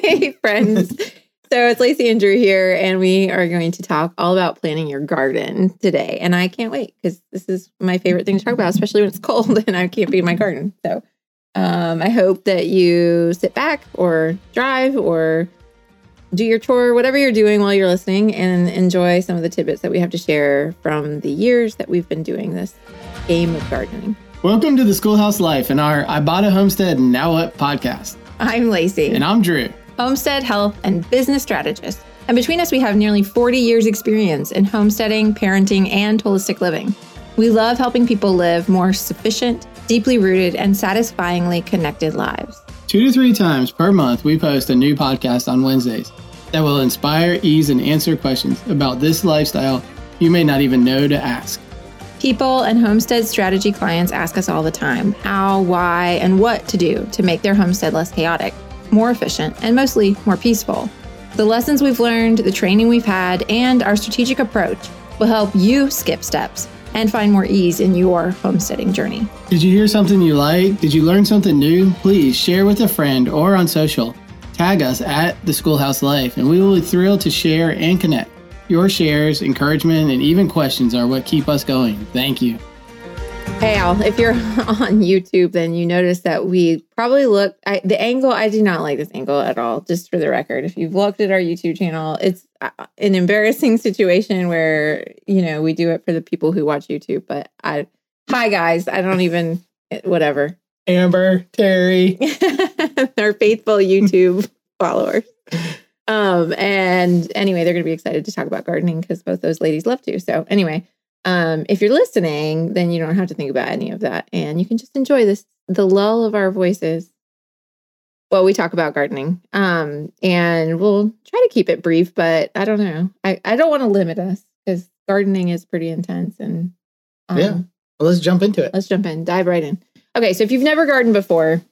hey, friends. So it's Lacey and Drew here, and we are going to talk all about planting your garden today. And I can't wait because this is my favorite thing to talk about, especially when it's cold and I can't be in my garden. So um, I hope that you sit back or drive or do your chore, whatever you're doing while you're listening, and enjoy some of the tidbits that we have to share from the years that we've been doing this game of gardening. Welcome to the Schoolhouse Life and our I Bought a Homestead Now What podcast. I'm Lacey. And I'm Drew. Homestead, health, and business strategist. And between us, we have nearly 40 years' experience in homesteading, parenting, and holistic living. We love helping people live more sufficient, deeply rooted, and satisfyingly connected lives. Two to three times per month, we post a new podcast on Wednesdays that will inspire, ease, and answer questions about this lifestyle you may not even know to ask. People and homestead strategy clients ask us all the time how, why, and what to do to make their homestead less chaotic, more efficient, and mostly more peaceful. The lessons we've learned, the training we've had, and our strategic approach will help you skip steps and find more ease in your homesteading journey. Did you hear something you like? Did you learn something new? Please share with a friend or on social. Tag us at the Schoolhouse Life, and we will be thrilled to share and connect. Your shares, encouragement, and even questions are what keep us going. Thank you. Hey, Al, if you're on YouTube, then you notice that we probably look I, the angle. I do not like this angle at all, just for the record. If you've looked at our YouTube channel, it's uh, an embarrassing situation where, you know, we do it for the people who watch YouTube. But I, hi guys, I don't even, whatever. Amber, Terry, our faithful YouTube followers. Um, and anyway, they're going to be excited to talk about gardening because both those ladies love to. So anyway, um, if you're listening, then you don't have to think about any of that, and you can just enjoy this the lull of our voices while we talk about gardening. Um, and we'll try to keep it brief, but I don't know. I I don't want to limit us because gardening is pretty intense. And um, yeah, well, let's jump into it. Let's jump in, dive right in. Okay, so if you've never gardened before,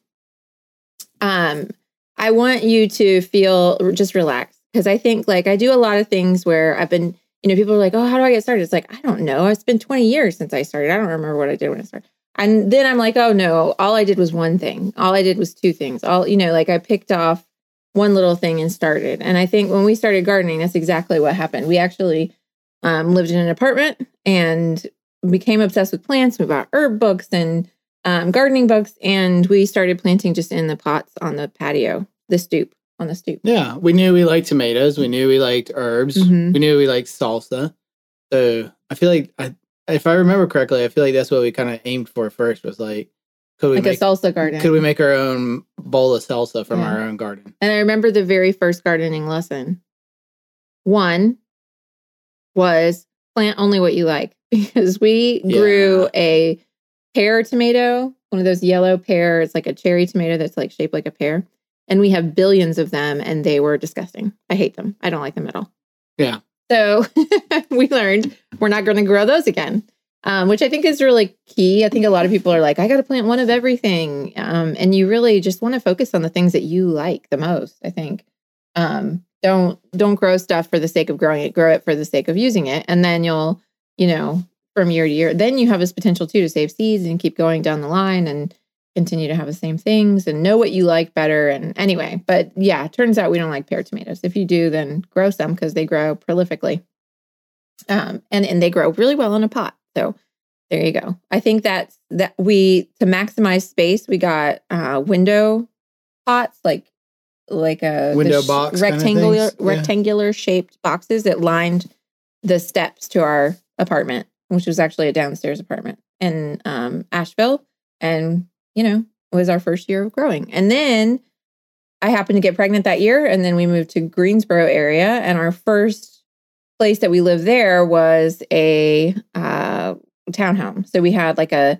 um, I want you to feel just relaxed because I think like I do a lot of things where I've been, you know, people are like, oh, how do I get started? It's like, I don't know. It's been 20 years since I started. I don't remember what I did when I started. And then I'm like, oh no, all I did was one thing. All I did was two things. All, you know, like I picked off one little thing and started. And I think when we started gardening, that's exactly what happened. We actually um, lived in an apartment and became obsessed with plants. We bought herb books and um, gardening books, and we started planting just in the pots on the patio, the stoop on the stoop. Yeah, we knew we liked tomatoes. We knew we liked herbs. Mm-hmm. We knew we liked salsa. So I feel like, I, if I remember correctly, I feel like that's what we kind of aimed for first. Was like, could we like make a salsa garden? Could we make our own bowl of salsa from yeah. our own garden? And I remember the very first gardening lesson. One was plant only what you like because we grew yeah. a pear tomato, one of those yellow pear. It's like a cherry tomato that's like shaped like a pear. And we have billions of them and they were disgusting. I hate them. I don't like them at all. Yeah. So we learned we're not going to grow those again, um, which I think is really key. I think a lot of people are like, I got to plant one of everything. Um, and you really just want to focus on the things that you like the most, I think. Um, don't don't grow stuff for the sake of growing it grow it for the sake of using it and then you'll you know from year to year. Then you have this potential too to save seeds and keep going down the line and continue to have the same things and know what you like better. And anyway, but yeah, turns out we don't like pear tomatoes. If you do, then grow some because they grow prolifically. Um, and, and they grow really well in a pot. So there you go. I think that's that we to maximize space, we got uh window pots like like a window box rectangular kind of rectangular shaped boxes that lined the steps to our apartment which was actually a downstairs apartment in um, Asheville. And, you know, it was our first year of growing. And then I happened to get pregnant that year. And then we moved to Greensboro area. And our first place that we lived there was a uh, townhome. So we had like a,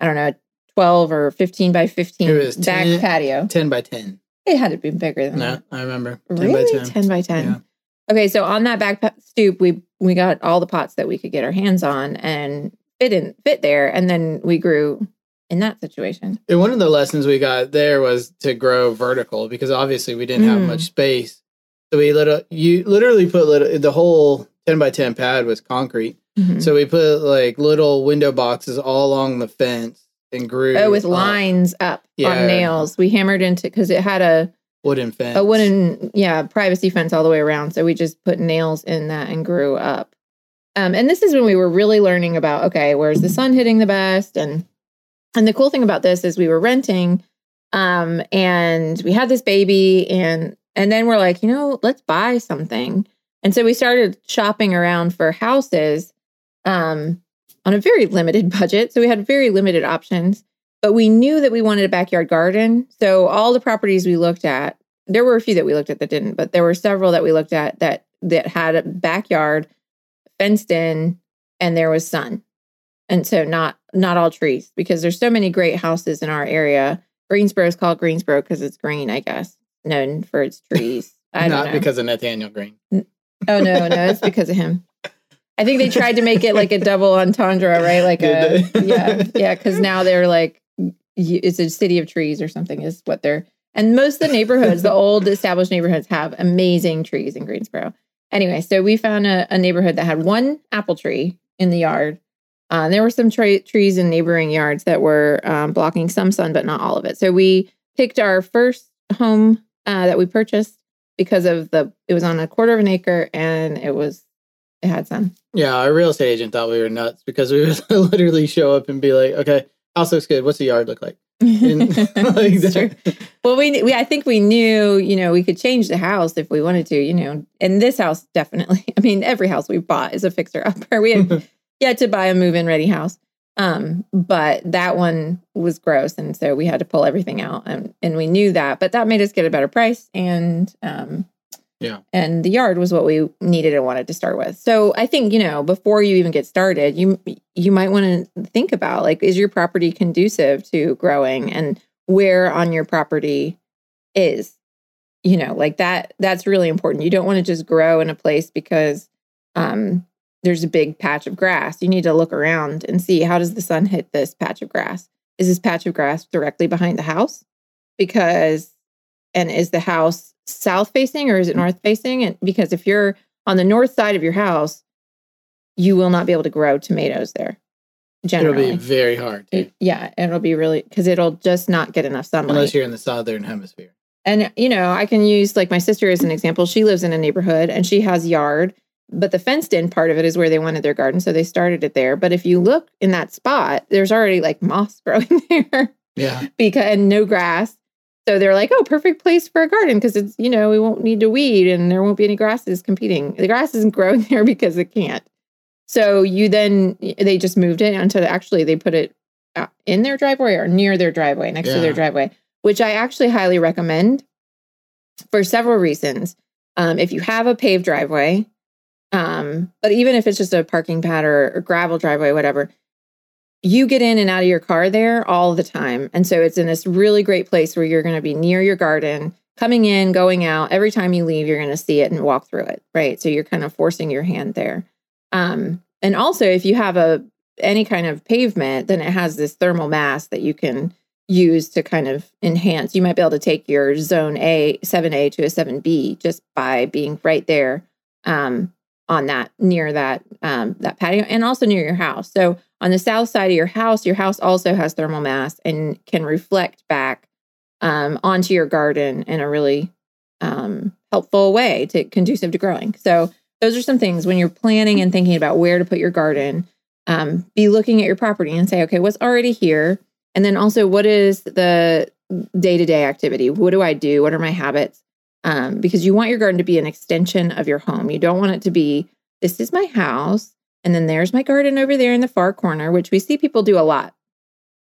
I don't know, 12 or 15 by 15 back 10, patio. 10 by 10. It had to be bigger than no, that. I remember. 10 really? by 10. 10 by 10. Yeah. Okay, so on that back stoop, we we got all the pots that we could get our hands on and fit in fit there, and then we grew in that situation. And one of the lessons we got there was to grow vertical because obviously we didn't mm. have much space. So we little you literally put little the whole ten by ten pad was concrete. Mm-hmm. So we put like little window boxes all along the fence and grew. Oh, with up. lines up yeah. on nails. We hammered into because it had a wooden fence. a wooden yeah privacy fence all the way around so we just put nails in that and grew up um, and this is when we were really learning about okay where's the sun hitting the best and and the cool thing about this is we were renting um, and we had this baby and and then we're like you know let's buy something and so we started shopping around for houses um, on a very limited budget so we had very limited options but we knew that we wanted a backyard garden. So all the properties we looked at, there were a few that we looked at that didn't, but there were several that we looked at that that had a backyard fenced in and there was sun. And so not not all trees because there's so many great houses in our area. Greensboro is called Greensboro because it's green, I guess, known for its trees. I Not because of Nathanael Greene. oh no, no, it's because of him. I think they tried to make it like a double entendre, right? Like a they? yeah, yeah. Because now they're like, it's a city of trees or something is what they're. And most of the neighborhoods, the old established neighborhoods, have amazing trees in Greensboro. Anyway, so we found a, a neighborhood that had one apple tree in the yard. Uh, there were some tra- trees in neighboring yards that were um, blocking some sun, but not all of it. So we picked our first home uh, that we purchased because of the. It was on a quarter of an acre, and it was it had sun. Yeah, our real estate agent thought we were nuts because we would literally show up and be like, "Okay, house looks good. What's the yard look like?" And, like, It's true. Well, we, we I think we knew, you know, we could change the house if we wanted to, you know. And this house definitely. I mean, every house we bought is a fixer upper. We had yet to buy a move-in ready house. Um, but that one was gross, and so we had to pull everything out, and and we knew that. But that made us get a better price, and um, Yeah. and the yard was what we needed and wanted to start with. So I think you know before you even get started, you you might want to think about like is your property conducive to growing, and where on your property is, you know, like that. That's really important. You don't want to just grow in a place because um, there's a big patch of grass. You need to look around and see how does the sun hit this patch of grass? Is this patch of grass directly behind the house? Because and is the house south facing or is it north facing? And because if you're on the north side of your house, you will not be able to grow tomatoes there. Generally. It'll be very hard, It- yeah, it'll be really because it'll just not get enough sunlight. unless you're in the southern hemisphere. And you know, I can use like my sister as an example. She lives in a neighborhood and she has yard, but the fenced in part of it is where they wanted their garden, so they started it there. But if you look in that spot, there's already like moss growing there Yeah, because and no grass. So they're like, "Oh, perfect place for a garden because it's, you know, we won't need to weed and there won't be any grasses competing. The grass isn't growing there because it can't." So you then they just moved it until actually they put it in their driveway or near their driveway, next to their driveway, which I actually highly recommend for several reasons. Um, if you have a paved driveway, um, but even if it's just a parking pad or, or gravel driveway, whatever, you get in and out of your car there all the time. And so it's in this really great place where you're going to be near your garden, coming in, going out. Every time you leave, you're going to see it and walk through it, right? So you're kind of forcing your hand there. Um, and also, if you have a any kind of pavement, then it has this thermal mass that you can use to kind of enhance. You might be able to take your zone A, 7A to a 7B just by being right there um, on that, near that, um, that patio and also near your house. So on the south side of your house, your house also has thermal mass and can reflect back um, onto your garden in a really um, helpful way to conducive to growing. So those are some things when you're planning and thinking about where to put your garden. Um, be looking at your property and say, okay, what's already here, and then also what is the day to day activity? What do I do? What are my habits? Um, because you want your garden to be an extension of your home. You don't want it to be this is my house, and then there's my garden over there in the far corner, which we see people do a lot.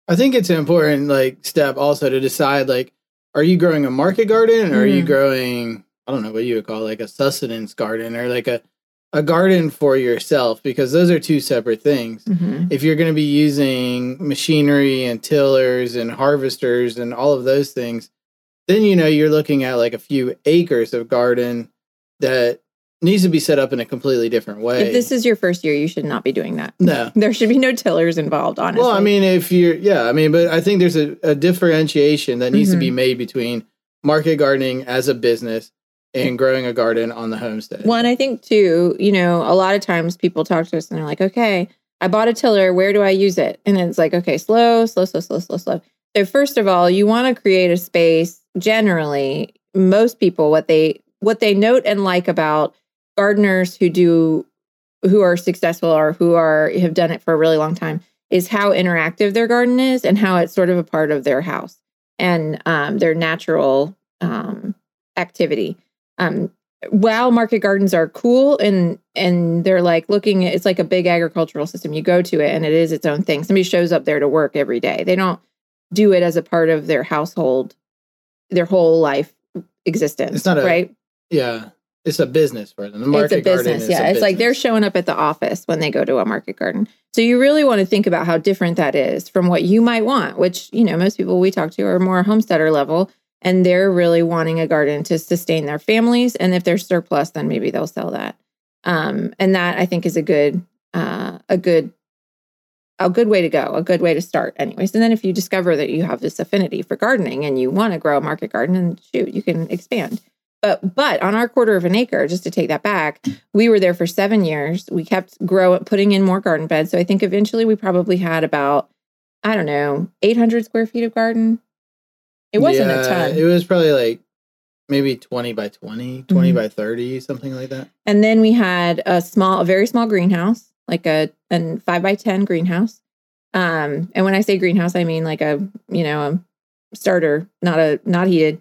I think it's an important like step also to decide like, are you growing a market garden or are you Mhm. growing I don't know what you would call like a sustenance garden or like a a garden for yourself because those are two separate things. if you're going to be using machinery and tillers and harvesters and all of those things, then you know you're looking at like a few acres of garden that needs to be set up in a completely different way. If this is your first year, you should not be doing that. no. There should be no tillers involved, honestly. Well, I mean, if you're, yeah, I mean, but I think there's a, a differentiation that needs to Mm-hmm. be made between market gardening as a business and growing a garden on the homestead. One, I think too, you know, a lot of times people talk to us and they're like, okay, I bought a tiller. Where do I use it? And it's like, okay, slow, slow, slow, slow, slow, slow. So, first of all, you want to create a space generally most people what they what they note and like about gardeners who do who are successful or who are have done it for a really long time is how interactive their garden is and how it's sort of a part of their house and um, their natural um, activity. Um, while market gardens are cool and and they're like looking it's like a big agricultural system. You go to it and it is its own thing. Somebody shows up there to work every day. They don't do it as a part of their household, their whole life existence. It's not a- right. Yeah, it's a business for them. The market it's a business. Yeah, a it's like they're showing up at the office when they go to a market garden. So you really want to think about how different that is from what you might want. Which you know most people we talk to are more homesteader level, and they're really wanting a garden to sustain their families. And if they're surplus, then maybe they'll sell that. Um, and that I think is a good uh, a good a good way to go, a good way to start, anyways. And then if you discover that you have this affinity for gardening and you want to grow a market garden, and shoot, you can expand. But but on our quarter of an acre, just to take that back, we were there for seven years. We kept growing, putting in more garden beds. So I think eventually we probably had about, I don't know, 800 square feet of garden. It wasn't Yeah, a ton. It was probably like maybe 20 by 20, 20 Mhm. by 30, something like that. And then we had a small, a very small greenhouse, like a, a five by 10 greenhouse. Um, and when I say greenhouse, I mean like a, you know, a starter, not a, not heated.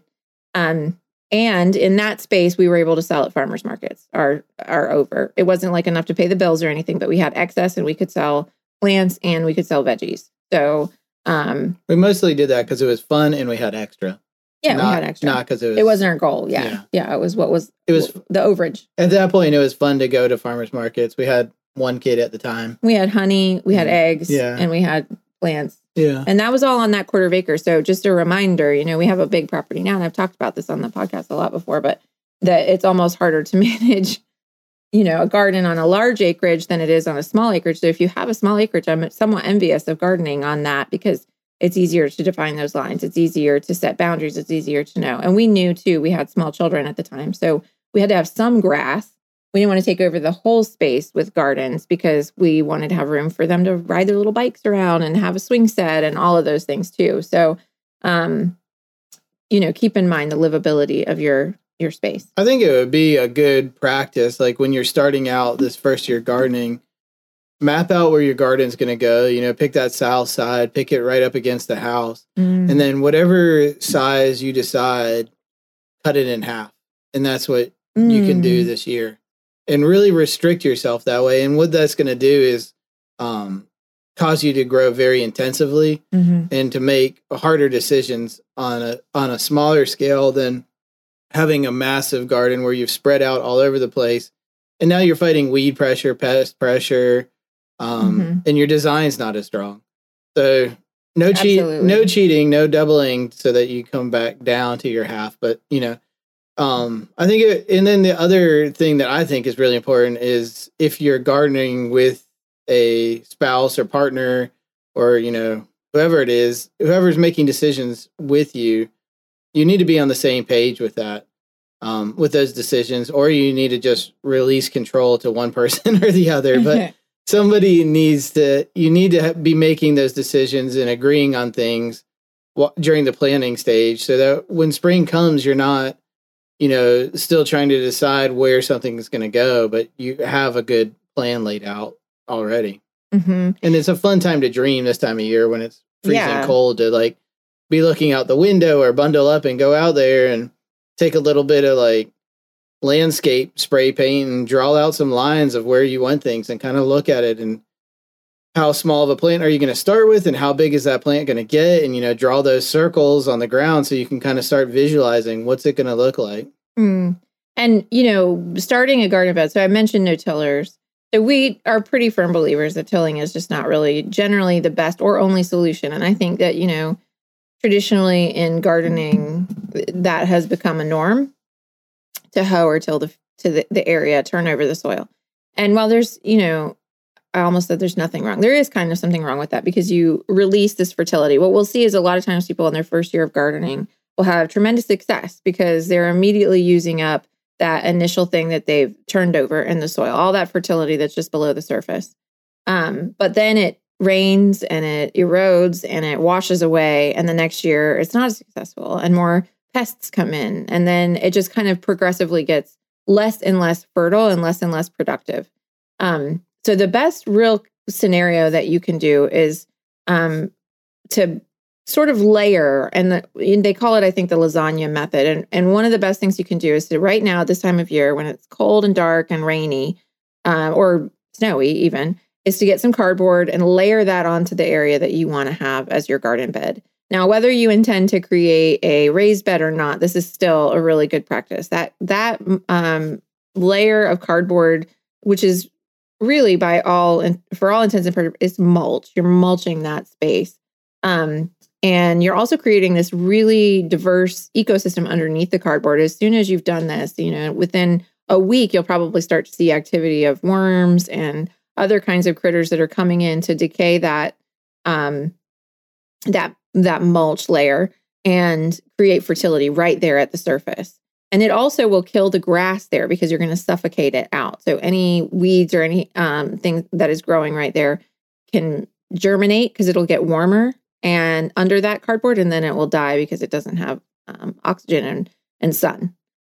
Um, and in that space, we were able to sell at farmers markets are, are over. It wasn't like enough to pay the bills or anything, but we had excess and we could sell plants and we could sell veggies. So, um, We mostly did that because it was fun and we had extra. yeah, not, we had extra. Not because it was. it wasn't our goal. Yeah. Yeah. yeah. It was what was, It was the overage. at that point. It was fun to go to farmers markets. We had one kid at the time. We had honey, we had eggs, Yeah. and we had plants. Yeah. And that was all on that quarter of acre. So just a reminder, you know, we have a big property now, and I've talked about this on the podcast a lot before, but that it's almost harder to manage, you know, a garden on a large acreage than it is on a small acreage. So if you have a small acreage, I'm somewhat envious of gardening on that because it's easier to define those lines. It's easier to set boundaries. It's easier to know. And we knew too, we had small children at the time. So we had to have some grass. We didn't want to take over the whole space with gardens because we wanted to have room for them to ride their little bikes around and have a swing set and all of those things too. So, um, you know, keep in mind the livability of your your space. I think it would be a good practice, like when you're starting out this first year gardening, map out where your garden's going to go. You know, pick that south side, pick it right up against the house, Mm. and then whatever size you decide, cut it in half, and that's what you can do Mm. this year, and really restrict yourself that way. And what that's going to do is um, cause you to grow very intensively Mhm. and to make harder decisions on a on a smaller scale than having a massive garden where you've spread out all over the place and now you're fighting weed pressure pest pressure um, Mhm. and your design's not as strong so no cheat no cheating no doubling so that you come back down to your half but you know um, i think it, and then the other thing that i think is really important is if you're gardening with a spouse or partner or you know whoever it is whoever's making decisions with you you need to be on the same page with that um, with those decisions or you need to just release control to one person or the other. But somebody needs to you need to be making those decisions and agreeing on things during the planning stage so that when spring comes you're not you know still trying to decide where something's going to go but you have a good plan laid out already Mhm. and it's a fun time to dream this time of year when it's freezing Yeah. cold to like be looking out the window or bundle up and go out there and take a little bit of like landscape spray paint and draw out some lines of where you want things and kind of look at it and how small of a plant are you going to start with and how big is that plant going to get and you know draw those circles on the ground so you can kind of start visualizing what's it going to look like Mm. And you know, starting a garden bed. So I mentioned no tillers. So we are pretty firm believers that tilling is just not really generally the best or only solution. And I think that you know, traditionally in gardening, that has become a norm to hoe or till the to the, the area, turn over the soil. And while there's you know, I almost said there's nothing wrong. There is kind of something wrong with that because you release this fertility. What we'll see is a lot of times people in their first year of gardening will have tremendous success because they're immediately using up that initial thing that they've turned over in the soil, all that fertility that's just below the surface. Um, but then it rains and it erodes and it washes away. And the next year it's not as successful. And more pests come in. And then it just kind of progressively gets less and less fertile and less and less productive. Um, so the best real scenario that you can do is um, to sort of layer, and, the, and they call it, I think, the lasagna method. And and one of the best things you can do is to right now, at this time of year, when it's cold and dark and rainy, uh, or snowy even, is to get some cardboard and layer that onto the area that you want to have as your garden bed. Now, whether you intend to create a raised bed or not, this is still a really good practice. That that um, layer of cardboard, which is really by all and for all intents and purposes is mulch. You're mulching that space. Um, and you're also creating this really diverse ecosystem underneath the cardboard. As soon as you've done this you know within a week you'll probably start to see activity of worms and other kinds of critters that are coming in to decay that um, that that mulch layer and create fertility right there at the surface and it also will kill the grass there because you're going to suffocate it out. So any weeds or any um, thing that is growing right there can germinate because it'll get warmer and under that cardboard, and then it will die because it doesn't have um, oxygen and, and sun.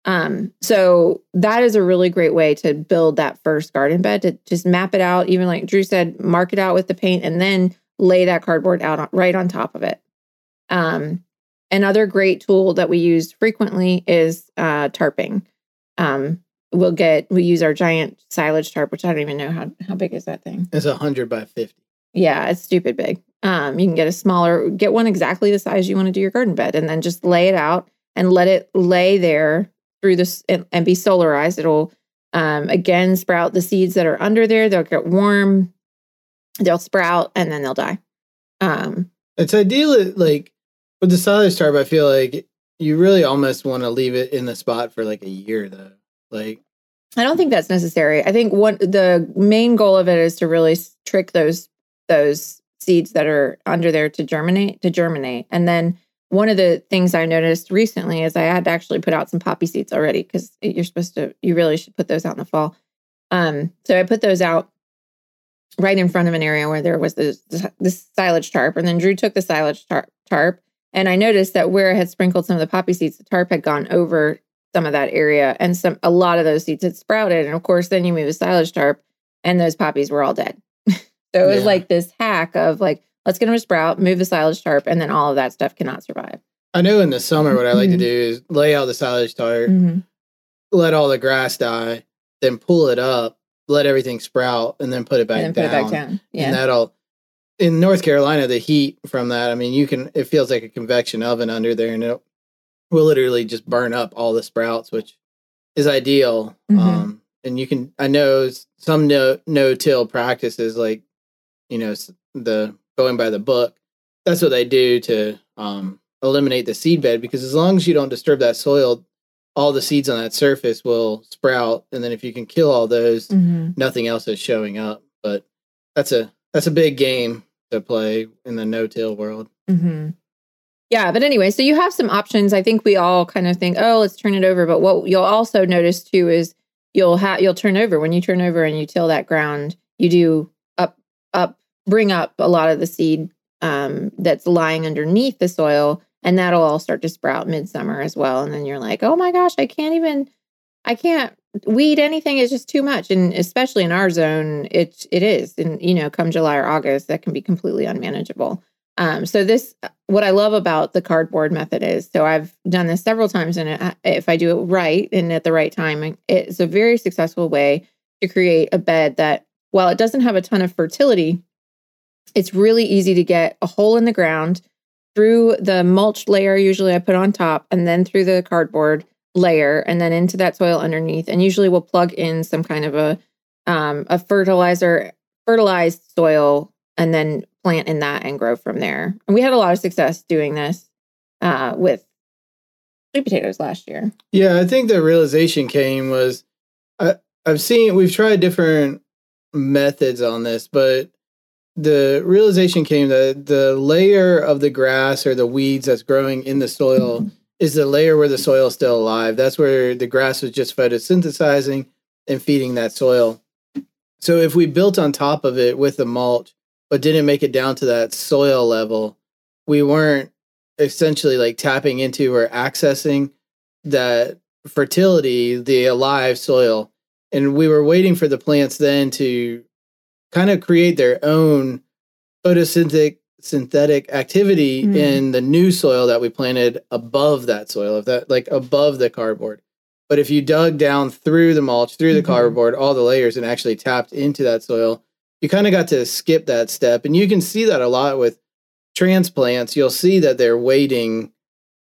Um, so that is a really great way to build that first garden bed to just map it out, even like Drew said, mark it out with the paint, and then lay that cardboard out on, right on top of it. Um, Another great tool that we use frequently is uh, tarping. Um, we'll get we use our giant silage tarp, which I don't even know how how big is that thing. It's a hundred by fifty. Yeah, it's stupid big. Um, you can get a smaller, get one exactly the size you want to do your garden bed, and then just lay it out and let it lay there through this and, and be solarized. It'll um, again sprout the seeds that are under there. They'll get warm, they'll sprout, and then they'll die. Um, it's ideal, like with the silage tarp, I feel like you really almost want to leave it in the spot for like a year, though. Like, I don't think that's necessary. I think what the main goal of it is to really trick those those seeds that are under there to germinate to germinate, and then one of the things I noticed recently is I had to actually put out some poppy seeds already because you're supposed to, you really should put those out in the fall. Um, so I put those out right in front of an area where there was this, this silage tarp, and then Drew took the silage tarp, tarp and I noticed that where I had sprinkled some of the poppy seeds, the tarp had gone over some of that area and some a lot of those seeds had sprouted. And of course, then you move a silage tarp and those poppies were all dead. so it was yeah. like this hack of like, let's get them to sprout, move the silage tarp, and then all of that stuff cannot survive. I know in the summer what I like mm-hmm. to do is lay out the silage tarp, mm-hmm. let all the grass die, then pull it up, let everything sprout, and then put it back, down. Put it back down. Yeah. And that'll in North Carolina, the heat from that, I mean, you can, it feels like a convection oven under there and it will literally just burn up all the sprouts, which is ideal. Mm-hmm. Um, and you can, I know some no, no till practices like, you know, the going by the book, that's what they do to um, eliminate the seed bed because as long as you don't disturb that soil, all the seeds on that surface will sprout. And then if you can kill all those, mm-hmm. nothing else is showing up. But that's a, that's a big game to play in the no-till world. Mm-hmm. Yeah, but anyway, so you have some options. I think we all kind of think, oh, let's turn it over. But what you'll also notice too is you'll have you'll turn over when you turn over and you till that ground. You do up up bring up a lot of the seed um, that's lying underneath the soil, and that'll all start to sprout midsummer as well. And then you're like, oh my gosh, I can't even, I can't weed anything is just too much and especially in our zone it it is and you know come july or august that can be completely unmanageable. Um, so this what i love about the cardboard method is so i've done this several times and if i do it right and at the right time it's a very successful way to create a bed that while it doesn't have a ton of fertility it's really easy to get a hole in the ground through the mulch layer usually i put on top and then through the cardboard layer and then into that soil underneath. And usually we'll plug in some kind of a um, a fertilizer, fertilized soil, and then plant in that and grow from there. And we had a lot of success doing this uh, with sweet potatoes last year. Yeah, I think the realization came was I, I've seen we've tried different methods on this, but the realization came that the layer of the grass or the weeds that's growing in the soil mm-hmm is the layer where the soil is still alive. That's where the grass was just photosynthesizing and feeding that soil. So if we built on top of it with the mulch, but didn't make it down to that soil level, we weren't essentially like tapping into or accessing that fertility, the alive soil. And we were waiting for the plants then to kind of create their own photosynthetic synthetic activity Mm. in the new soil that we planted above that soil, of that like above the cardboard. But if you dug down through the mulch, through the Mhm. cardboard, all the layers, and actually tapped into that soil, you kind of got to skip that step. And you can see that a lot with transplants. You'll see that they're waiting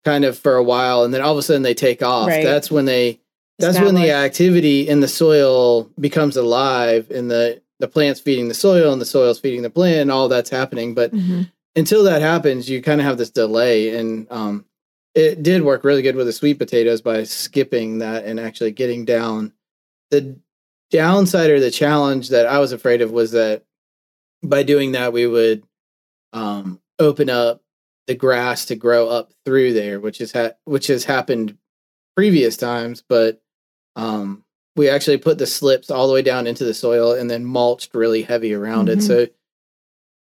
kind of for a while, and then all of a sudden they take off. Right. That's when they that's when the activity in the soil becomes alive and the the plant's feeding the soil and the soil's feeding the plant and all that's happening but Mhm. until that happens you kind of have this delay and um it did work really good with the sweet potatoes by skipping that and actually getting down the downside or the challenge that i was afraid of was that by doing that we would um open up the grass to grow up through there which is ha- which has happened previous times but um, we actually put the slips all the way down into the soil and then mulched really heavy around it. Mhm. So,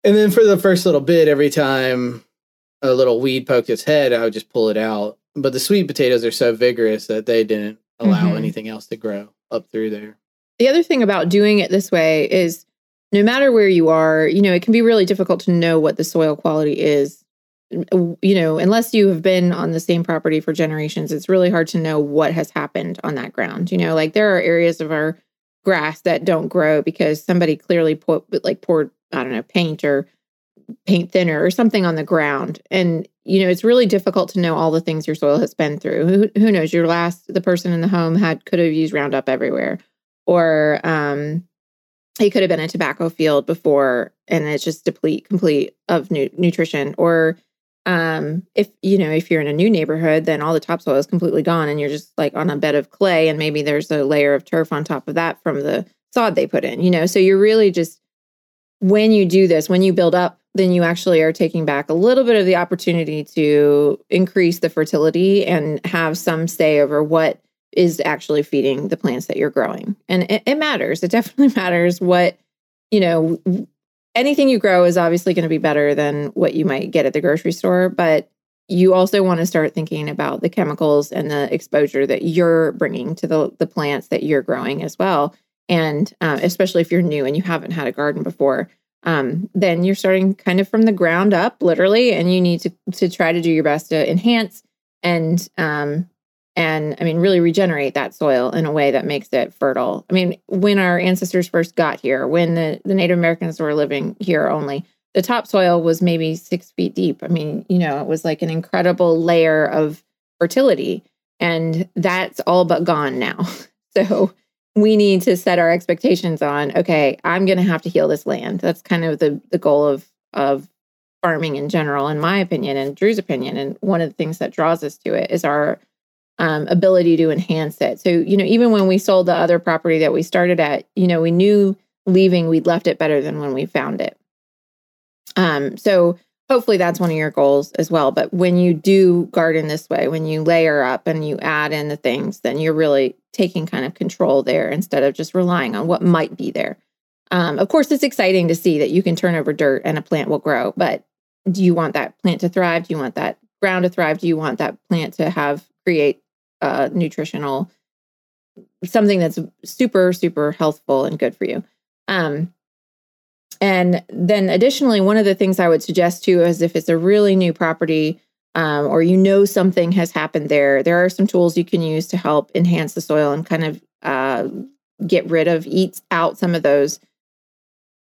and then for the first little bit, every time a little weed poked its head, I would just pull it out. But the sweet potatoes are so vigorous that they didn't allow Mhm. anything else to grow up through there. The other thing about doing it this way is no matter where you are, you know, it can be really difficult to know what the soil quality is. You know, unless you have been on the same property for generations, it's really hard to know what has happened on that ground. You know, like there are areas of our grass that don't grow because somebody clearly put like poured, I don't know, paint or paint thinner or something on the ground. And, you know, it's really difficult to know all the things your soil has been through. Who, who knows? Your last, the person in the home had could have used Roundup everywhere or um it could have been a tobacco field before and it's just deplete complete of nu- nutrition or um if you know if you're in a new neighborhood then all the topsoil is completely gone and you're just like on a bed of clay and maybe there's a layer of turf on top of that from the sod they put in you know so you're really just when you do this when you build up then you actually are taking back a little bit of the opportunity to increase the fertility and have some say over what is actually feeding the plants that you're growing. And it, it matters. It definitely matters what, you know, anything you grow is obviously going to be better than what you might get at the grocery store. But you also want to start thinking about the chemicals and the exposure that you're bringing to the, the plants that you're growing as well. And uh, especially if you're new and you haven't had a garden before, um, then you're starting kind of from the ground up, literally, and you need to to try to do your best to enhance and um, and I mean, really regenerate that soil in a way that makes it fertile. I mean, when our ancestors first got here, when the, the Native Americans were living here only, the topsoil was maybe six feet deep. I mean, you know, it was like an incredible layer of fertility. And that's all but gone now. So we need to set our expectations on, okay, I'm going to have to heal this land. That's kind of the, the goal of, of farming in general, in my opinion, and Drew's opinion. And one of the things that draws us to it is our um, ability to enhance it. So, you know, even when we sold the other property that we started at, you know, we knew leaving we'd left it better than when we found it. Um, so hopefully that's one of your goals as well. But when you do garden this way, when you layer up and you add in the things, then you're really taking kind of control there instead of just relying on what might be there. Um, of course, it's exciting to see that you can turn over dirt and a plant will grow, but do you want that plant to thrive? Do you want that ground to thrive? Do you want that plant to have create uh, nutritional something that's super super healthful and good for you? Um, and then additionally, one of the things I would suggest too is if it's a really new property um, or you know something has happened there, there are some tools you can use to help enhance the soil and kind of uh, get rid of, eat out some of those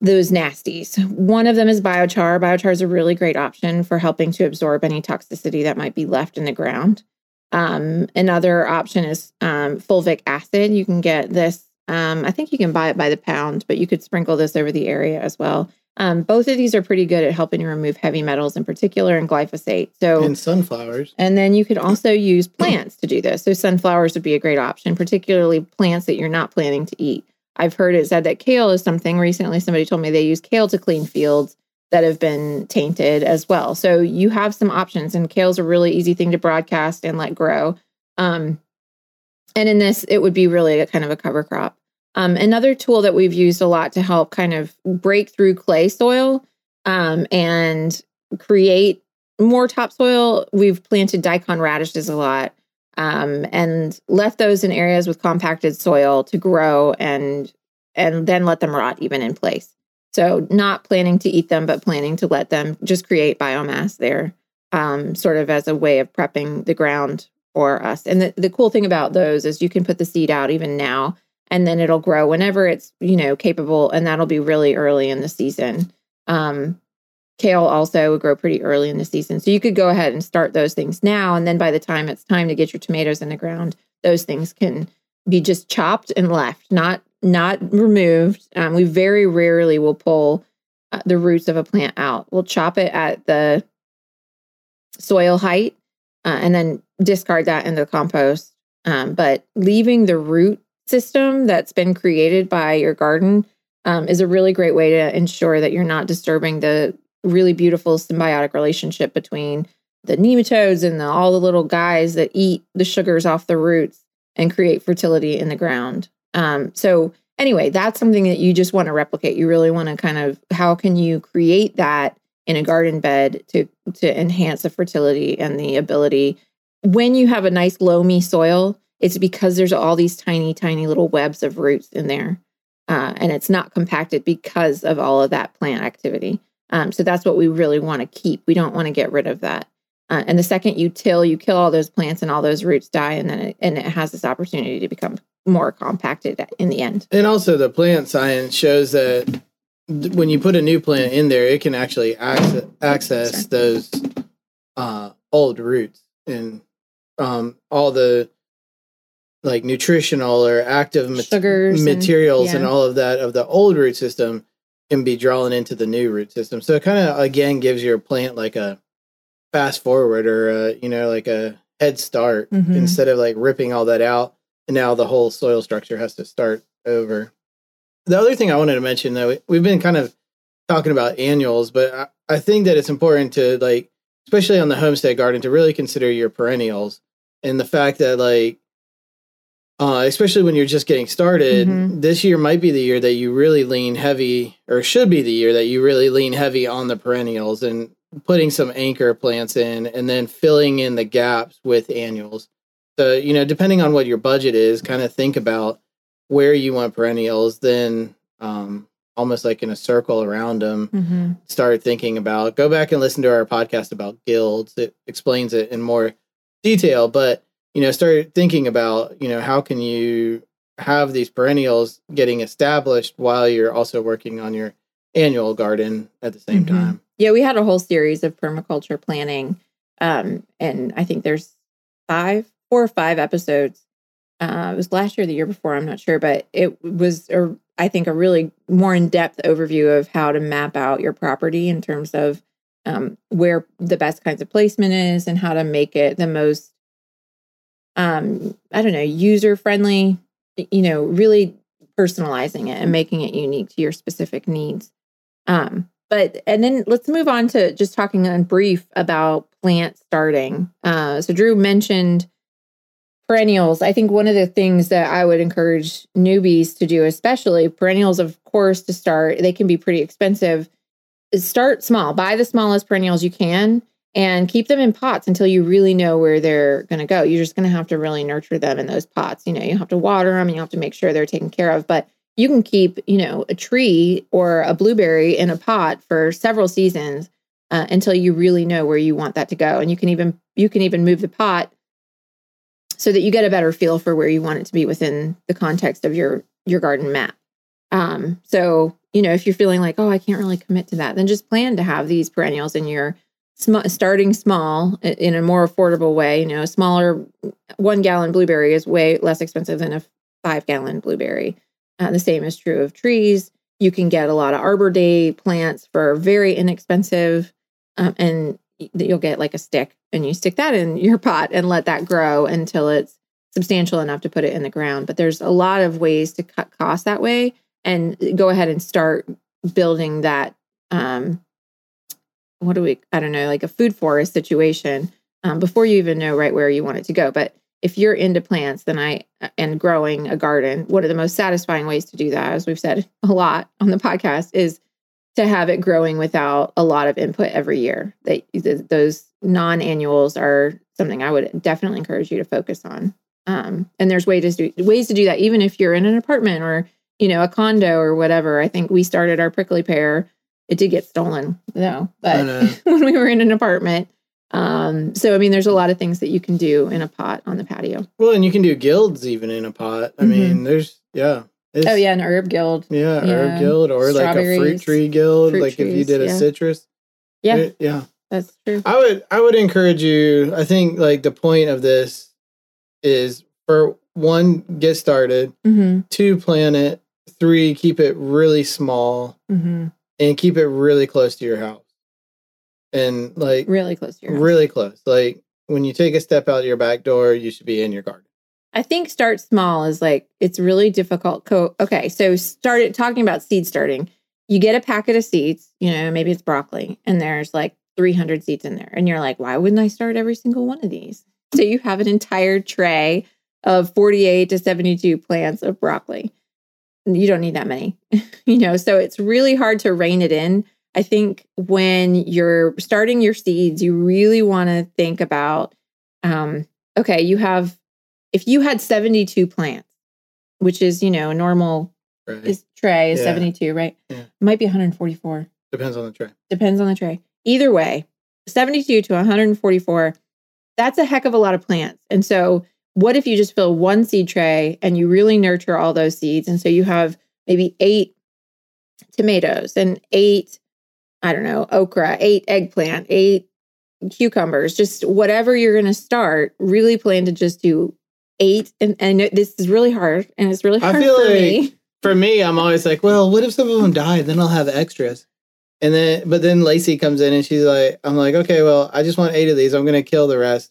those nasties. One of them is biochar. Biochar is a really great option for helping to absorb any toxicity that might be left in the ground. Um, another option is um, fulvic acid. You can get this um, I think you can buy it by the pound, but you could sprinkle this over the area as well. Um, both of these are pretty good at helping to remove heavy metals in particular and glyphosate. So And sunflowers. and then you could also use plants to do this. So sunflowers would be a great option, particularly plants that you're not planning to eat. I've heard it said that kale is something recently somebody told me they use kale to clean fields that have been tainted as well. So you have some options and kale's a really easy thing to broadcast and let grow. Um, and in this, it would be really a kind of a cover crop. Um, another tool that we've used a lot to help kind of break through clay soil um, and create more topsoil, we've planted daikon radishes a lot um, and left those in areas with compacted soil to grow and and then let them rot even in place. So not planning to eat them, but planning to let them just create biomass there, um, sort of as a way of prepping the ground for us. And the, the cool thing about those is you can put the seed out even now and then it'll grow whenever it's, you know, capable. And that'll be really early in the season. Um, kale also would grow pretty early in the season. So you could go ahead and start those things now. And then by the time it's time to get your tomatoes in the ground, those things can be just chopped and left, not not removed. Um, we very rarely will pull uh, the roots of a plant out. We'll chop it at the soil height uh, and then discard that in the compost. Um, but leaving the root system that's been created by your garden um, is a really great way to ensure that you're not disturbing the really beautiful symbiotic relationship between the nematodes and the, all the little guys that eat the sugars off the roots and create fertility in the ground. Um, so anyway, that's something that you just want to replicate. You really want to kind of how can you create that in a garden bed to to enhance the fertility and the ability? When you have a nice loamy soil it's because there's all these tiny tiny little webs of roots in there uh, and it's not compacted because of all of that plant activity. Um, so that's what we really want to keep. We don't want to get rid of that. Uh, and the second you till you kill all those plants and all those roots die and then it, and it has this opportunity to become more compacted in the end. And also, the plant science shows that when you put a new plant in there, it can actually access, access those uh, old roots and um, all the like nutritional or active Sugars materials and, and, yeah. and all of that of the old root system can be drawn into the new root system. So it kind of again gives your plant like a fast forward or a, you know like a head start mm-hmm. instead of like ripping all that out and now the whole soil structure has to start over. The other thing I wanted to mention, though, we've been kind of talking about annuals, but I, I think that it's important to like, especially on the homestead garden, to really consider your perennials and the fact that like uh, especially when you're just getting started, mm-hmm. this year might be the year that you really lean heavy, or should be the year that you really lean heavy on the perennials and putting some anchor plants in and then filling in the gaps with annuals. So, you know, depending on what your budget is, kind of think about where you want perennials, then um, almost like in a circle around them, mm-hmm. start thinking about, go back and listen to our podcast about guilds. It explains it in more detail, but, you know, start thinking about, you know, how can you have these perennials getting established while you're also working on your annual garden at the same mm-hmm. time. Yeah, we had a whole series of permaculture planning. Um, and I think there's five four or five episodes. Uh, it was last year, or the year before, I'm not sure, but it was, a, I think, a really more in depth overview of how to map out your property in terms of um, where the best kinds of placement is and how to make it the most, um, I don't know, user friendly. You know, really personalizing it and making it unique to your specific needs. Um, but and then let's move on to just talking in brief about plant starting. Uh, so Drew mentioned perennials, I think one of the things that I would encourage newbies to do, especially perennials, of course, to start, they can be pretty expensive. Start small, buy the smallest perennials you can and keep them in pots until you really know where they're going to go. You're just going to have to really nurture them in those pots. You know, you have to water them and you have to make sure they're taken care of. But you can keep, you know, a tree or a blueberry in a pot for several seasons uh, until you really know where you want that to go. And you can even you can even move the pot so that you get a better feel for where you want it to be within the context of your your garden map. Um, so you know, if you're feeling like, oh, I can't really commit to that, then just plan to have these perennials in your sm- starting small in a more affordable way. You know, a smaller one gallon blueberry is way less expensive than a five gallon blueberry. Uh, the same is true of trees. You can get a lot of Arbor Day plants for very inexpensive, um, and you'll get like a stick and you stick that in your pot and let that grow until it's substantial enough to put it in the ground. But there's a lot of ways to cut costs that way and go ahead and start building that. Um, what do we, I don't know, like a food forest situation um, before you even know right where you want it to go. But if you're into plants, then I, and growing a garden, one of the most satisfying ways to do that, as we've said a lot on the podcast, is to have it growing without a lot of input every year. That those non-annuals are something I would definitely encourage you to focus on. Um, and there's ways to do ways to do that, even if you're in an apartment or you know a condo or whatever. I think we started our prickly pear. It did get stolen, though, but when we were in an apartment. Um, so I mean, there's a lot of things that you can do in a pot on the patio. Well, and you can do guilds even in a pot. I Mhm. mean, there's yeah. It's, Oh yeah, an herb guild. Yeah, Yeah. herb guild or like a fruit tree guild. fruit like if you did a yeah. citrus. Yeah, It- yeah. that's true. I would I would encourage you. I think like the point of this is for one, get started. Mm-hmm. Two, plan it. Three, keep it really small Mm-hmm. and keep it really close to your house. And like Really close to your house. really close. Like when you take a step out your back door, you should be in your garden. I think start small is like it's really difficult. Co- okay, so start talking about seed starting. You get a packet of seeds, you know, maybe it's broccoli, and there's like 300 seeds in there, and you're like, why wouldn't I start every single one of these? So you have an entire tray of 48 to 72 plants of broccoli. You don't need that many, you know. So it's really hard to rein it in. I think when you're starting your seeds, you really want to think about, um, okay, you have if you had 72 plants, which is, you know, a normal Right. is tray is Yeah. 72, right? Yeah. It might be 144. Depends on the tray. Depends on the tray. Either way, 72 to 144, that's a heck of a lot of plants. And so, what if you just fill one seed tray and you really nurture all those seeds? And so you have maybe eight tomatoes and eight, I don't know, okra, eight eggplant, eight cucumbers, just whatever you're going to start, really plan to just do eight. And, and this is really hard. And it's really I hard feel for like- me. For me, I'm always like, well, what if some of them die? Then I'll have extras. And then, but then Lacey comes in and she's like, I'm like, okay, well, I just want eight of these. I'm going to kill the rest.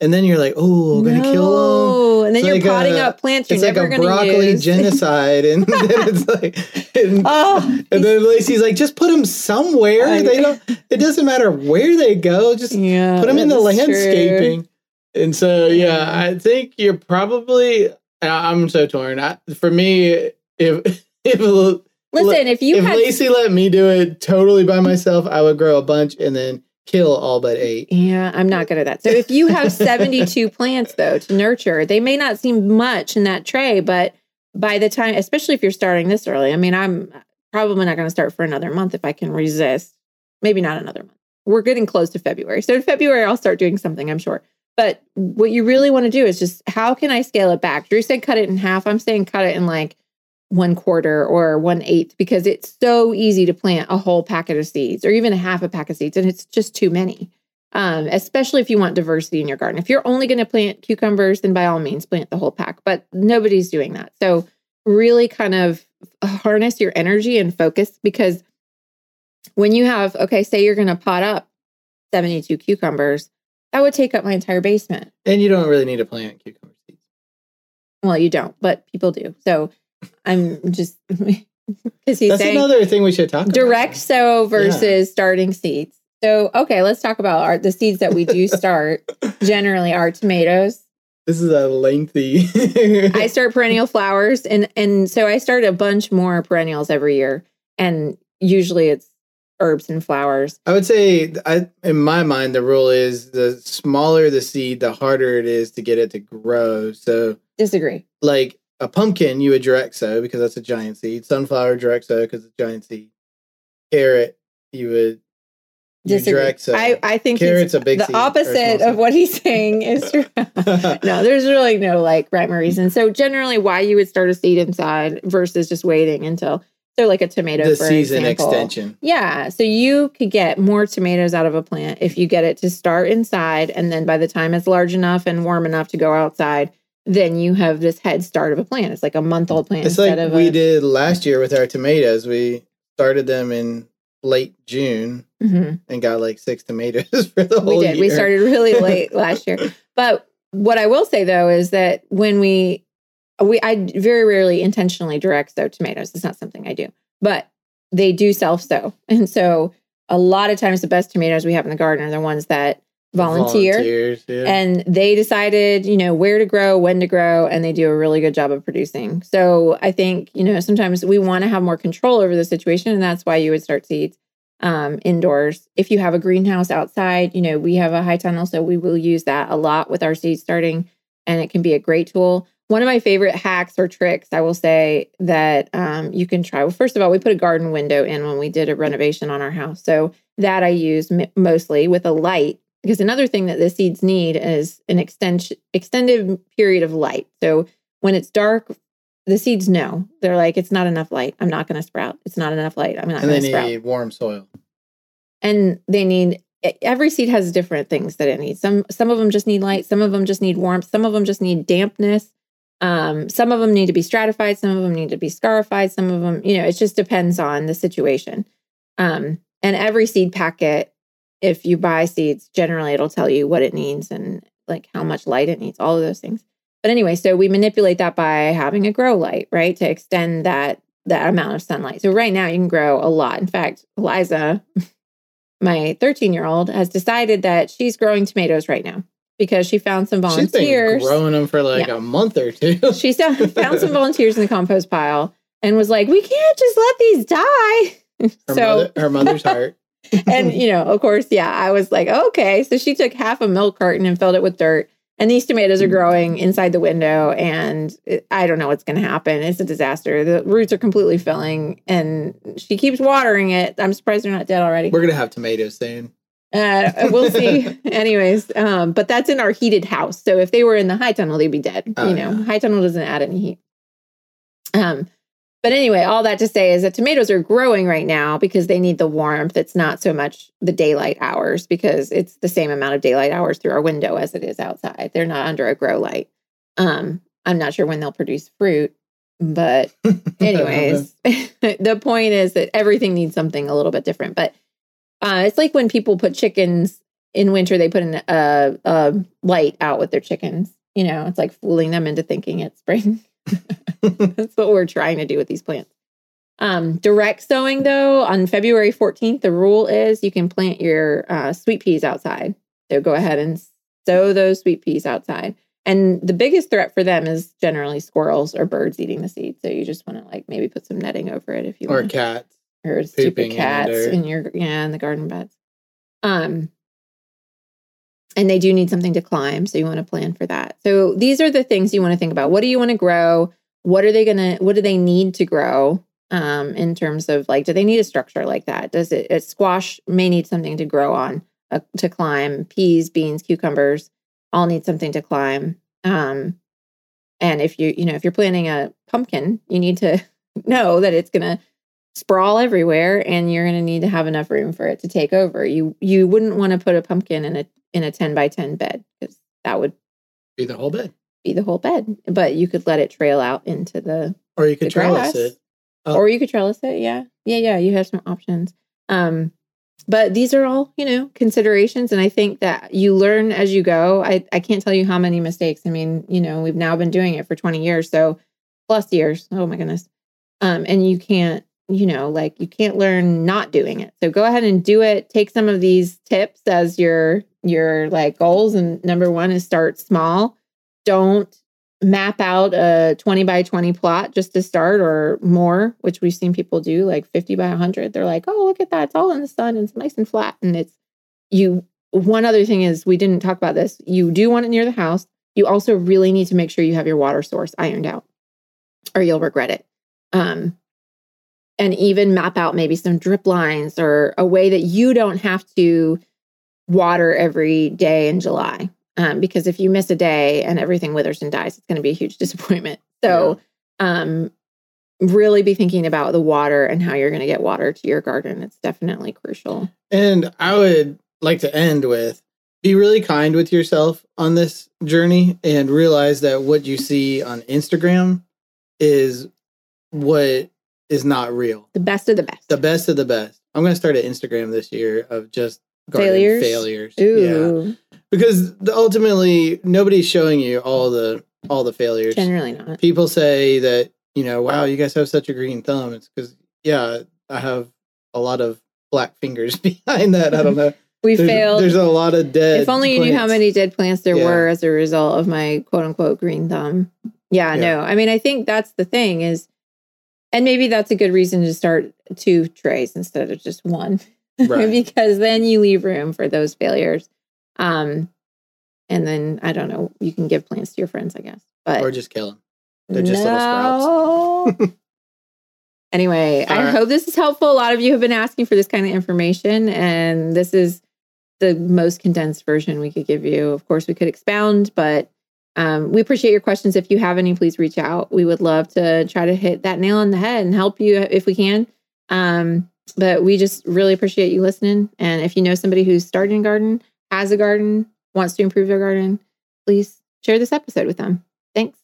And then you're like, oh, I'm going to kill them. And then It's you're like potting a- up plants you're It's like a broccoli use. genocide. And then it's like, and, oh, and then Lacey's like, just put them somewhere. I- they don't, it doesn't matter where they go. Just yeah, put them in the landscaping. true. And so, yeah, I think you're probably. I'm so torn. I, for me, if if Listen, if you if had Lacey let me do it totally by myself, I would grow a bunch and then kill all but eight. Yeah, I'm not good at that. So if you have 72 plants though to nurture, they may not seem much in that tray, but by the time, especially if you're starting this early, I mean, I'm probably not going to start for another month if I can resist. Maybe not another month. We're getting close to February. So in February, I'll start doing something, I'm sure. But what you really want to do is just how can I scale it back? Drew said cut it in half. I'm saying cut it in like one quarter or one eighth because it's so easy to plant a whole packet of seeds or even a half a pack of seeds and it's just too many um, especially if you want diversity in your garden if you're only going to plant cucumbers then by all means plant the whole pack but nobody's doing that so really kind of harness your energy and focus because when you have okay say you're going to pot up 72 cucumbers that would take up my entire basement And you don't really need to plant cucumber seeds. well you don't but people do so i'm just because he's That's saying another thing we should talk about. direct sow versus starting seeds. So, okay, let's talk about our, the seeds that we do start. generally, are tomatoes. This is a lengthy. I start perennial flowers, and and so I start a bunch more perennials every year, and usually it's herbs and flowers. I would say, I in my mind, the rule is the smaller the seed, the harder it is to get it to grow. So, Disagree. like a pumpkin, you would direct sow because that's a giant seed. Sunflower direct sow because it's a giant seed. Carrot, you would Disagree. direct sow. I I think Carrot's a big the seed, or a opposite of what he's saying is true. no, there's really no like rhyme or reason. So generally, why you would start a seed inside versus just waiting until so like a tomato the season example. extension. Yeah. So you could get more tomatoes out of a plant if you get it to start inside. And then by the time it's large enough and warm enough to go outside, then you have this head start of a plant. It's like a month old plant It's instead like we a, did last year with our tomatoes. We started them in late June Mhm. and got like six tomatoes for the whole We did. We started really late last year. But what I will say though is that when we we I very rarely intentionally direct sow tomatoes. It's not something I do. But they do self sow. And so a lot of times the best tomatoes we have in the garden are the ones that volunteer. Yeah. And they decided, you know, where to grow, when to grow, and they do a really good job of producing. So I think, you know, sometimes we want to have more control over the situation, and that's why you would start seeds um, indoors. If you have a greenhouse outside, you know, we have a high tunnel, so we will use that a lot with our seed starting, and it can be a great tool. One of my favorite hacks or tricks, I will say, that um, you can try. Well, first of all, we put a garden window in when we did a renovation on our house. So that I use m- mostly with a light because another thing that the seeds need is an extension extended period of light. So when it's dark, the seeds know they're like it's not enough light. I'm not going to sprout. It's not enough light. I'm not going to sprout. And they need warm soil. and they need every seed has different things that it needs. Some some of them just need light. Some of them just need warmth. Some of them just need dampness. Um, some of them need to be stratified. Some of them need to be scarified. Some of them, you know, it just depends on the situation. Um, and every seed packet, if you buy seeds, generally it'll tell you what it needs and like how much light it needs, all of those things. But anyway, so we manipulate that by having a grow light, right, to extend that that amount of sunlight. So right now you can grow a lot. In fact, Eliza, my 13 year old, has decided that she's growing tomatoes right now because she found some She's been volunteers. growing them for like a month or two. She found some volunteers in the compost pile and was like, "We can't just let these die." her, so mother, her mother's heart. and you know, of course, yeah, I was like, okay. So she took half a milk carton and filled it with dirt. And these tomatoes are mm. growing inside the window, and it- I don't know what's going to happen. It's a disaster. The roots are completely filling, and she keeps watering it. I'm surprised they're not dead already. We're gonna have tomatoes soon. Uh, we'll see. Anyways, um, but that's in our heated house. So if they were in the high tunnel, they'd be dead. Oh, you know, yeah. high tunnel doesn't add any heat. Um, but anyway, all that to say is that tomatoes are growing right now because they need the warmth. It's not so much the daylight hours because it's the same amount of daylight hours through our window as it is outside. They're not under a grow light. Um, I'm not sure when they'll produce fruit, but anyways, the point is that everything needs something a little bit different. But uh, it's like when people put chickens in winter, they put in a, a light out with their chickens. You know, it's like fooling them into thinking it's spring. That's what we're trying to do with these plants. Um, direct sowing, though, on February 14th, the rule is you can plant your uh, sweet peas outside. So go ahead and sow those sweet peas outside. And the biggest threat for them is generally squirrels or birds eating the seed. So you just want to like maybe put some netting over it if you or want cats. Or stupid in cats dirt. in your yeah in the garden beds. Um, and they do need something to climb, so you want to plan for that. So these are the things you want to think about. What do you want to grow? What are they gonna? What do they need to grow? Um, in terms of like, do they need a structure like that? Does it? A squash may need something to grow on, uh, to climb. Peas, beans, cucumbers all need something to climb. Um, and if you you know if you're planting a pumpkin, you need to know that it's gonna sprawl everywhere and you're going to need to have enough room for it to take over you you wouldn't want to put a pumpkin in a in a 10 by 10 bed because that would Be the whole bed. be the whole bed but you could let it trail out into the Or you could trellis grass. it. Oh. or you could trellis it yeah yeah yeah you have some options um but these are all you know considerations and i think that you learn as you go i i can't tell you how many mistakes i mean you know we've now been doing it for 20 years so plus years oh my goodness um and you can't you know like you can't learn not doing it. So go ahead and do it. Take some of these tips as your your like goals. And number one is start small. Don't map out a 20 by 20 plot just to start or more which we've seen people do like 50 by 100 they're like oh look at that. It's all in the sun and it's nice and flat. And it's you one other thing is we didn't talk about this. You do want it near the house. You also really need to make sure you have your water source ironed out or you'll regret it. Um and even map out maybe some drip lines or a way that you don't have to water every day in July. Um, because if you miss a day and everything withers and dies, it's going to be a huge disappointment. So, um, really be thinking about the water and how you're going to get water to your garden. It's definitely crucial. And I would like to end with be really kind with yourself on this journey and realize that what you see on Instagram is what is not real. The best of the best. The best of the best. I'm going to start an Instagram this year of just Failures? failures. Ooh, Because ultimately nobody's showing you all the all the failures. generally not. People say that, you know, wow, you guys have such a green thumb. It's cuz yeah, I have a lot of black fingers behind that. I don't know. we there's, failed. There's a lot of dead. if only you knew how many dead plants there Yeah. were as a result of my quote unquote green thumb. Yeah, Yeah. no. I mean, I think that's the thing is, and maybe that's a good reason to start two trays instead of just one, Right. because then you leave room for those failures. Um, and then I don't know, you can give plants to your friends, I guess. But or just kill them. They're just little sprouts. anyway, All I right. hope this is helpful. A lot of you have been asking for this kind of information, and this is the most condensed version we could give you. Of course, we could expound, but um, we appreciate your questions. If you have any, please reach out. We would love to try to hit that nail on the head and help you if we can. Um, but we just really appreciate you listening. And if you know somebody who's starting a garden, has a garden, wants to improve their garden, please share this episode with them. Thanks.